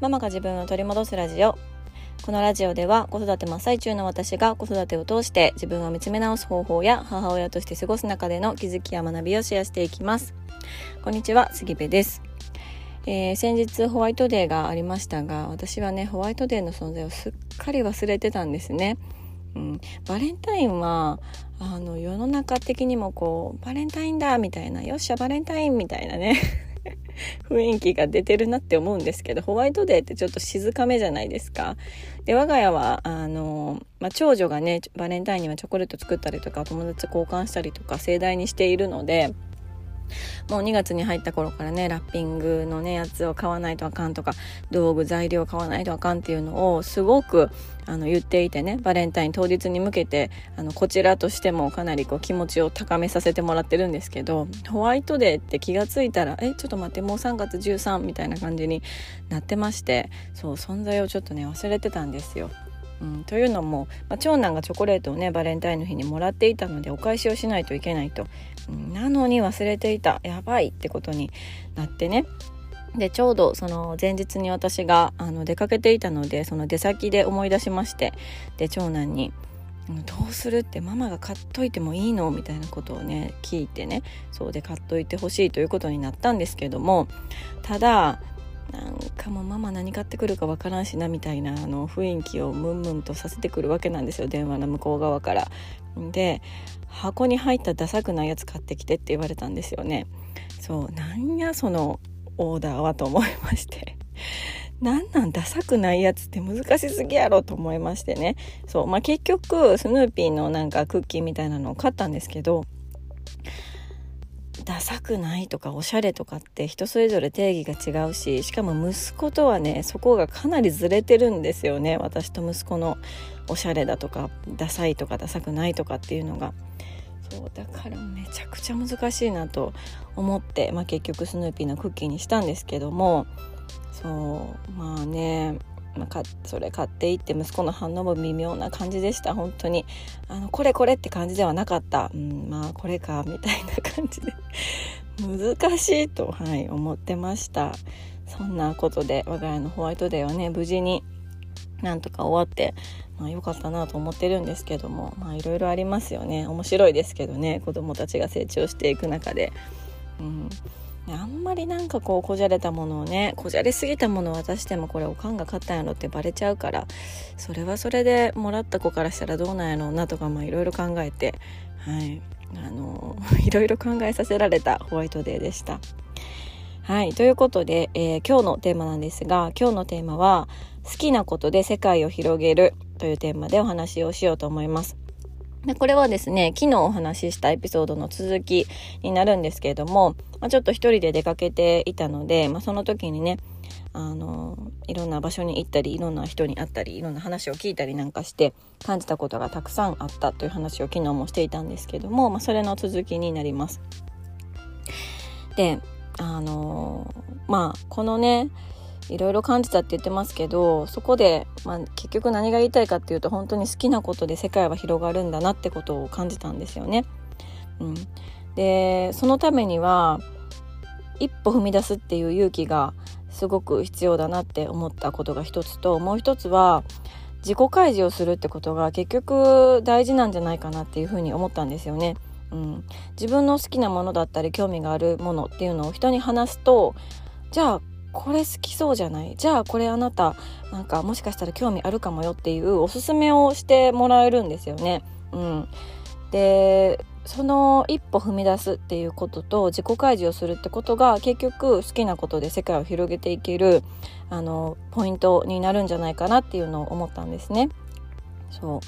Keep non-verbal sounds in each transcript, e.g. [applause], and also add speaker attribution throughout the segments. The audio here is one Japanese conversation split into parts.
Speaker 1: ママが自分を取り戻すラジオ。このラジオでは子育て真っ最中の私が子育てを通して自分を見つめ直す方法や母親として過ごす中での気づきや学びをシェアしていきます。こんにちは杉部です。えー、先日ホワイトデーがありましたが私はねホワイトデーの存在をすっかり忘れてたんですね、うん、バレンタインはあの世の中的にもこうバレンタインだみたいなよっしゃバレンタインみたいなね。雰囲気が出てるなって思うんですけどホワイトデーってちょっと静かめじゃないですか。で我が家はあの、まあ、長女がねバレンタインにはチョコレート作ったりとか友達交換したりとか盛大にしているのでもう2月に入った頃からねラッピングのねやつを買わないとあかんとか道具材料買わないとあかんっていうのをすごくあの言っていてねバレンタイン当日に向けてあのこちらとしてもかなりこう気持ちを高めさせてもらってるんですけどホワイトデーって気が付いたらえちょっと待ってもう3月13みたいな感じになってましてそう存在をちょっとね忘れてたんですよ。うん、というのも、まあ、長男がチョコレートをねバレンタインの日にもらっていたのでお返しをしないといけないと、うん、なのに忘れていた。やばいってことになってね。でちょうどその前日に私があの出かけていたのでその出先で思い出しましてで長男に「どうする?」ってママが買っといてもいいの？みたいなことをね聞いてね。そうで買っといてほしいということになったんですけどもただなんかもうママ何買ってくるかわからんしなみたいなあの雰囲気をムンムンとさせてくるわけなんですよ電話の向こう側から。で箱に入ったダサくないやつ買ってきてって言われたんですよね。そうなんやそのオーダーはと思いまして [laughs] なんなんダサくないやつって難しすぎやろと思いましてねそうまあ結局スヌーピーのなんかクッキーみたいなのを買ったんですけどダサくないとかおしゃれとかって人それぞれ定義が違うししかも息子とはねそこがかなりずれてるんですよね。私と息子のおしゃれだとかダサいとかダサくないとかっていうのが。そうだからめちゃくちゃ難しいなと思って、まあ、結局スヌーピーのクッキーにしたんですけども。そうまあね。まあ、それ買っていって息子の反応も微妙な感じでした。本当に。あのこれこれって感じではなかった、うん、まあこれかみたいな感じで。[laughs] 難しいと、はい、思ってました。そんなことで我が家のホワイトデーはね無事になんとか終わって、まあ、良かったなと思ってるんですけどもまあいろいろありますよね。面白いですけどね。子供たちが成長していく中で。うん。あんまりなんかこうこじゃれたものをねこじゃれすぎたものを渡してもこれおかんが買ったんやろってバレちゃうからそれはそれでもらった子からしたらどうなんやろうなとかいろいろ考えてはいあの [laughs] いろいろ考えさせられたホワイトデーでした。はいということで、えー、今日のテーマなんですが今日のテーマは好きなことで世界を広げるというテーマでお話をしようと思います。でこれはですね、昨日お話ししたエピソードの続きになるんですけれども、まあ、ちょっと一人で出かけていたので、まあ、その時にね、あの、いろんな場所に行ったり、いろんな人に会ったり、いろんな話を聞いたりなんかして感じたことがたくさんあったという話を昨日もしていたんですけども、まあ、それの続きになります。で、あの、まあ、このね、いろいろ感じたって言ってますけどそこで、まあ、結局何が言いたいかっていうと本当に好きなことで世界は広がるんだなってことを感じたんですよね。うん、でそのためには一歩踏み出すっていう勇気がすごく必要だなって思ったことが一つともう一つは自己開示をするってことが結局大事なんじゃないかなっていうふうに思ったんですよね。うん、自分の好きなものだったり興味があるものっていうのを人に話すとじゃあこれ好きそうじゃない？じゃあこれあなたなんかもしかしたら興味あるかもよっていうおすすめをしてもらえるんですよね。うん、でその一歩踏み出すっていうことと自己開示をするってことが結局好きなことで世界を広げていけるあのポイントになるんじゃないかなっていうのを思ったんですね。そう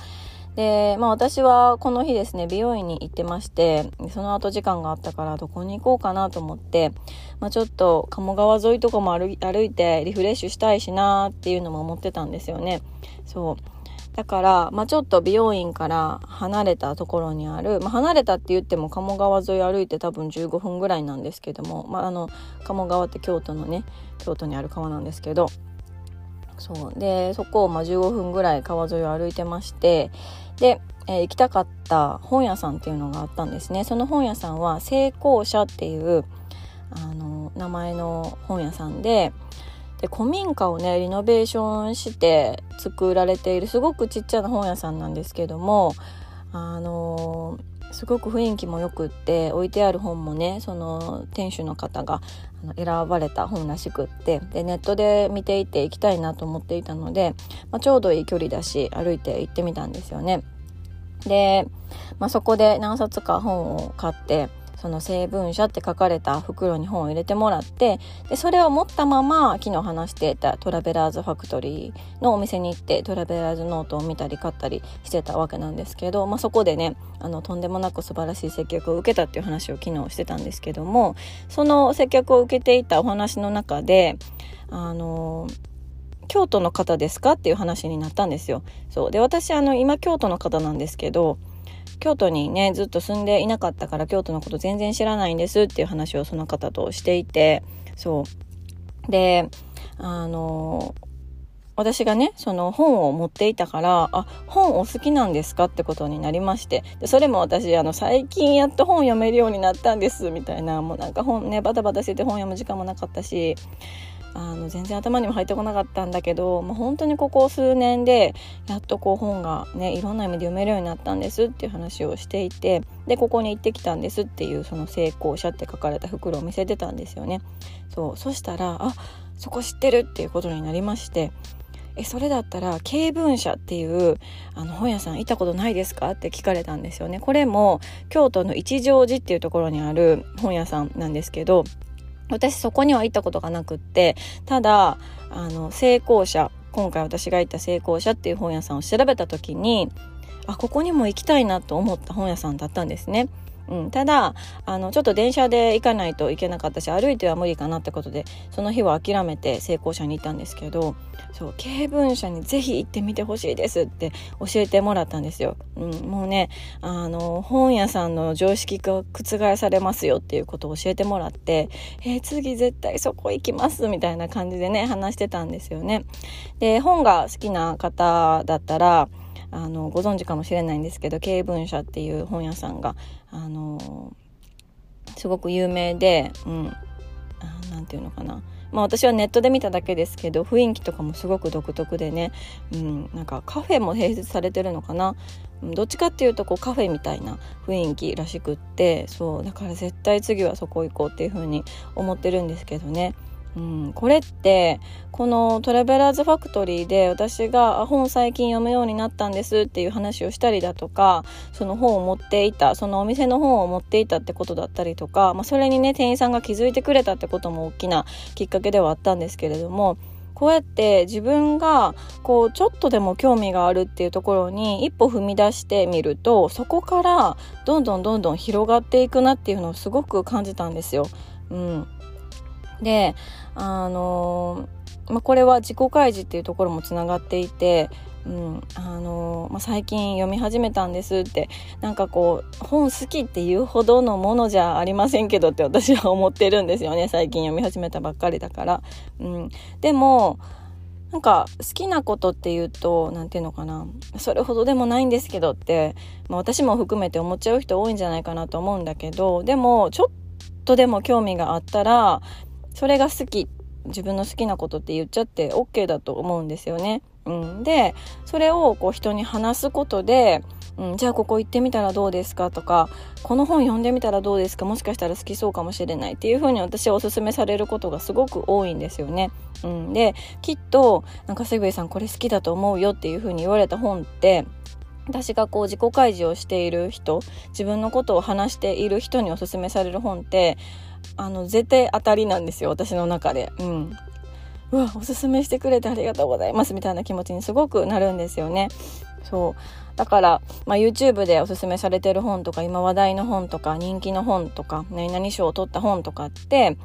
Speaker 1: で、まあ私はこの日ですね、美容院に行ってまして、その後時間があったからどこに行こうかなと思って、まあちょっと鴨川沿いとかも歩いてリフレッシュしたいしなっていうのも思ってたんですよね。そう。だから、まあ、ちょっと美容院から離れたところにある、まあ、離れたって言っても鴨川沿い歩いて多分15分ぐらいなんですけども、まあ、あの鴨川って京都のね京都にある川なんですけどそう。でそこをま15分ぐらい川沿いを歩いてましてで、えー、行きたかった本屋さんっていうのがあったんですね。その本屋さんは成功者っていうあの名前の本屋さんでで古民家をねリノベーションして作られているすごくちっちゃな本屋さんなんですけどもあの、すごく雰囲気もよくって置いてある本もねその店主の方が選ばれた本らしくってでネットで見ていて行きたいなと思っていたので、まあ、ちょうどいい距離だし歩いて行ってみたんですよね。で、まあ、そこで何冊か本を買ってその成分者って書かれた袋に本を入れてもらってでそれを持ったまま昨日話していたトラベラーズファクトリーのお店に行ってトラベラーズノートを見たり買ったりしてたわけなんですけど、まあ、そこでねあのとんでもなく素晴らしい接客を受けたっていう話を昨日してたんですけどもその接客を受けていたお話の中であの京都の方ですかっていう話になったんですよ。そうで私あの今京都の方なんですけど京都にねずっと住んでいなかったから京都のこと全然知らないんですっていう話をその方としていてそうであの私がねその本を持っていたから「あ本お好きなんですか?」ってことになりましてでそれも私あの最近やっと本読めるようになったんですみたいなもうなんか本ねバタバタしてて本読む時間もなかったしあの全然頭にも入ってこなかったんだけど、まあ、本当にここ数年でやっとこう本がねいろんな意味で読めるようになったんですっていう話をしていてでここに行ってきたんですっていうその成功者って書かれた袋を見せてたんですよね。そうそしたらあそこ知ってるっていうことになりましてえそれだったら経文社っていうあの本屋さん行ったことないですかって聞かれたんですよね。これも京都の一乗寺っていうところにある本屋さんなんですけど私そこには行ったことがなくってただあの成功者今回私が行った成功者っていう本屋さんを調べた時にあここにも行きたいなと思った本屋さんだったんですね。うん、ただあのちょっと電車で行かないといけなかったし歩いては無理かなってことでその日は諦めて成功者に行ったんですけどそう経文社にぜひ行ってみてほしいですって教えてもらったんですよ。うん、もうねあの本屋さんの常識が覆されますよっていうことを教えてもらって「えー、次絶対そこ行きます」みたいな感じでね話してたんですよね。で本が好きな方だったらあのご存知かもしれないんですけど経文社っていう本屋さんがあのすごく有名で、うん、何て言うのかなまあ私はネットで見ただけですけど雰囲気とかもすごく独特でね、うん、なんかカフェも併設されてるのかなうんどっちかっていうとこうカフェみたいな雰囲気らしくってそうだから絶対次はそこ行こうっていう風に思ってるんですけどね。うん、これってこのトラベラーズファクトリーで私が本最近読むようになったんですっていう話をしたりだとかその本を持っていたそのお店の本を持っていたってことだったりとか、まあ、それにね店員さんが気づいてくれたってことも大きなきっかけではあったんですけれどもこうやって自分がこうちょっとでも興味があるっていうところに一歩踏み出してみるとそこからどんどんどんどん広がっていくなっていうのをすごく感じたんですよ。うんであのまあ、これは自己開示っていうところもつながっていて、うんあのまあ、最近読み始めたんですってなんかこう本好きっていうほどのものじゃありませんけどって私は思ってるんですよね最近読み始めたばっかりだから。うん、でもなんか好きなことっていうと何て言うのかなそれほどでもないんですけどって、まあ、私も含めて思っちゃう人多いんじゃないかなと思うんだけどでもちょっとでも興味があったらそれが好き自分の好きなことって言っちゃって OK だと思うんですよね。うん、でそれをこう人に話すことで、うん、じゃあここ行ってみたらどうですかとかこの本読んでみたらどうですかもしかしたら好きそうかもしれないっていうふうに私はおすすめされることがすごく多いんですよね。うん、できっとなんかセグウェイさんこれ好きだと思うよっていうふうに言われた本って私がこう自己開示をしている人自分のことを話している人におすすめされる本ってあの絶対当たりなんですよ私の中で。うんうわおすすめしてくれてありがとうございますみたいな気持ちにすごくなるんですよね。そうだから、まあ、YouTube でおすすめされてる本とか今話題の本とか人気の本とか何々賞を取った本とかって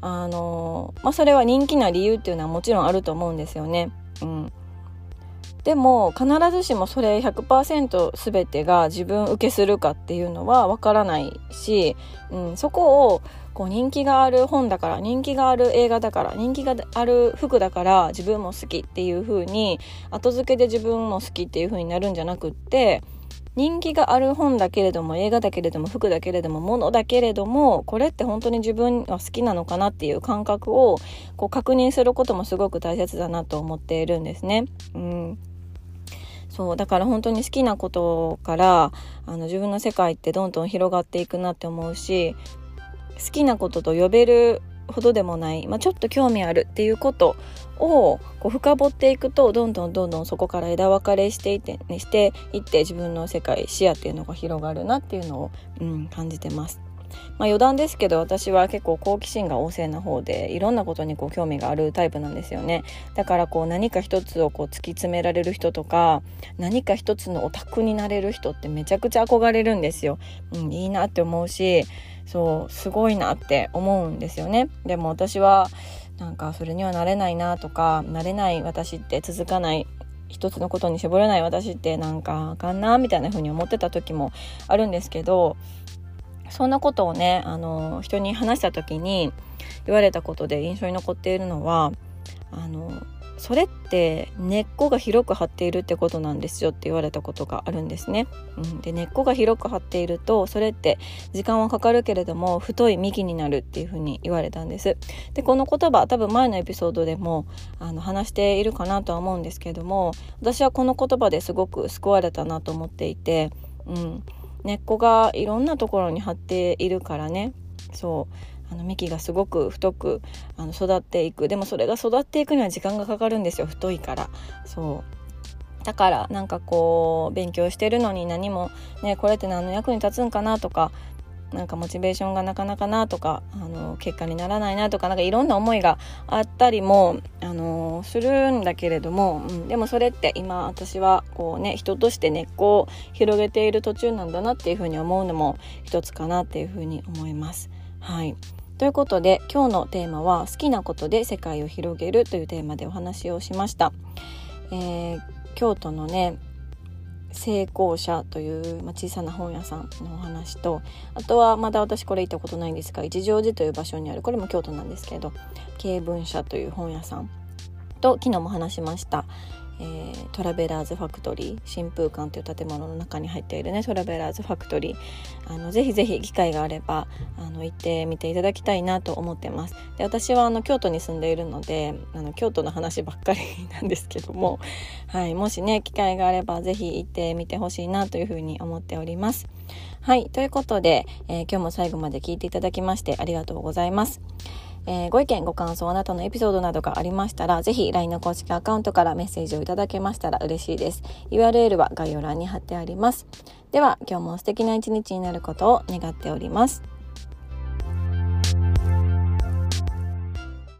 Speaker 1: あのまあ、それは人気な理由っていうのはもちろんあると思うんですよね。うん、でも必ずしもそれ100%全てが自分受けするかっていうのはわからないし、うん、そこをこう人気がある本だから人気がある映画だから人気がある服だから自分も好きっていう風に後付けで自分も好きっていう風になるんじゃなくって人気がある本だけれども映画だけれども服だけれども物だけれどもこれって本当に自分は好きなのかなっていう感覚をこう確認することもすごく大切だなと思っているんですね。うんそうだから本当に好きなことからあの自分の世界ってどんどん広がっていくなって思うし好きなことと呼べるほどでもない、まあ、ちょっと興味あるっていうことをこう深掘っていくとどんどんどんどんそこから枝分かれしていって、していって自分の世界視野っていうのが広がるなっていうのを、うん、感じてます。まあ、余談ですけど私は結構好奇心が旺盛な方でいろんなことにこう興味があるタイプなんですよねだからこう何か一つをこう突き詰められる人とか何か一つのオタクになれる人ってめちゃくちゃ憧れるんですよ、うん、いいなって思うしそうすごいなって思うんですよね。でも私はなんかそれにはなれないなとかなれない私って続かない一つのことに絞れない私ってなんかあかんなみたいな風に思ってた時もあるんですけどそんなことをねあの人に話した時に言われたことで印象に残っているのはあのそれって根っこが広く張っているってことなんですよって言われたことがあるんですね。うん、で根っこが広く張っているとそれって時間はかかるけれども太い幹になるっていうふうに言われたんです。でこの言葉多分前のエピソードでもあの話しているかなとは思うんですけども私はこの言葉ですごく救われたなと思っていて、うん、根っこがいろんなところに張っているからねそうあの幹がすごく太くあの育っていく。でもそれが育っていくには時間がかかるんですよ。太いから。そう。だからなんかこう勉強してるのに何もねこれって何の役に立つんかなとかなんかモチベーションがなかなかなとかあの結果にならないなとかなんかいろんな思いがあったりもあのするんだけれども、うん、でもそれって今私はこうね人として根っこを広げている途中なんだなっていうふうに思うのも一つかなっていうふうに思います。はい。ということで今日のテーマは「好きなことで世界を広げる」というテーマでお話をしました。えー、京都のね成功者という、ま、小さな本屋さんのお話とあとはまだ私これ行ったことないんですが一乗寺という場所にあるこれも京都なんですけど経文社という本屋さんと昨日も話しましたえー、トラベラーズファクトリー新風館という建物の中に入っているねトラベラーズファクトリー。あのぜひぜひ機会があればあの行ってみていただきたいなと思ってます。で私はあの京都に住んでいるのであの京都の話ばっかりなんですけども、[laughs] はい、もしね機会があればぜひ行ってみてほしいなというふうに思っております。はいということで、えー、今日も最後まで聞いていただきましてありがとうございます。えー、ご意見、ご感想、あなたのエピソードなどがありましたら、ぜひ LINE の公式アカウントからメッセージをいただけましたら嬉しいです。URL は概要欄に貼ってあります。では、今日も素敵な一日になることを願っております。